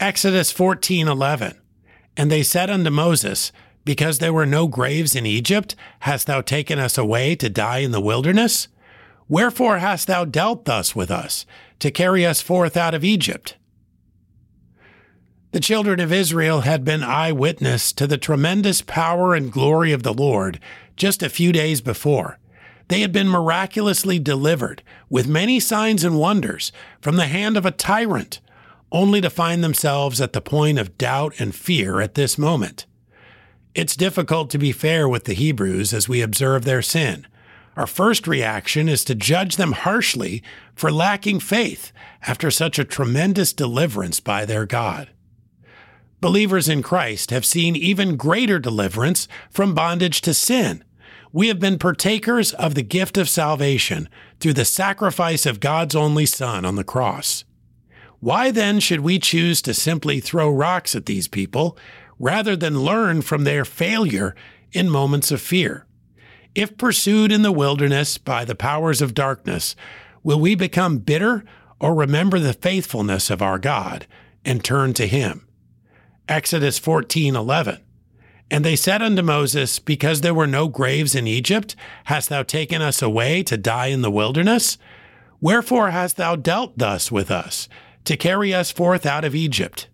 Exodus 14:11 And they said unto Moses, Because there were no graves in Egypt, hast thou taken us away to die in the wilderness? Wherefore hast thou dealt thus with us, to carry us forth out of Egypt? The children of Israel had been eyewitness to the tremendous power and glory of the Lord just a few days before. They had been miraculously delivered with many signs and wonders from the hand of a tyrant, only to find themselves at the point of doubt and fear at this moment. It's difficult to be fair with the Hebrews as we observe their sin. Our first reaction is to judge them harshly for lacking faith after such a tremendous deliverance by their God. Believers in Christ have seen even greater deliverance from bondage to sin. We have been partakers of the gift of salvation through the sacrifice of God's only Son on the cross. Why then should we choose to simply throw rocks at these people rather than learn from their failure in moments of fear? If pursued in the wilderness by the powers of darkness, will we become bitter or remember the faithfulness of our God and turn to him? Exodus 14:11. And they said unto Moses, Because there were no graves in Egypt, hast thou taken us away to die in the wilderness? Wherefore hast thou dealt thus with us, to carry us forth out of Egypt?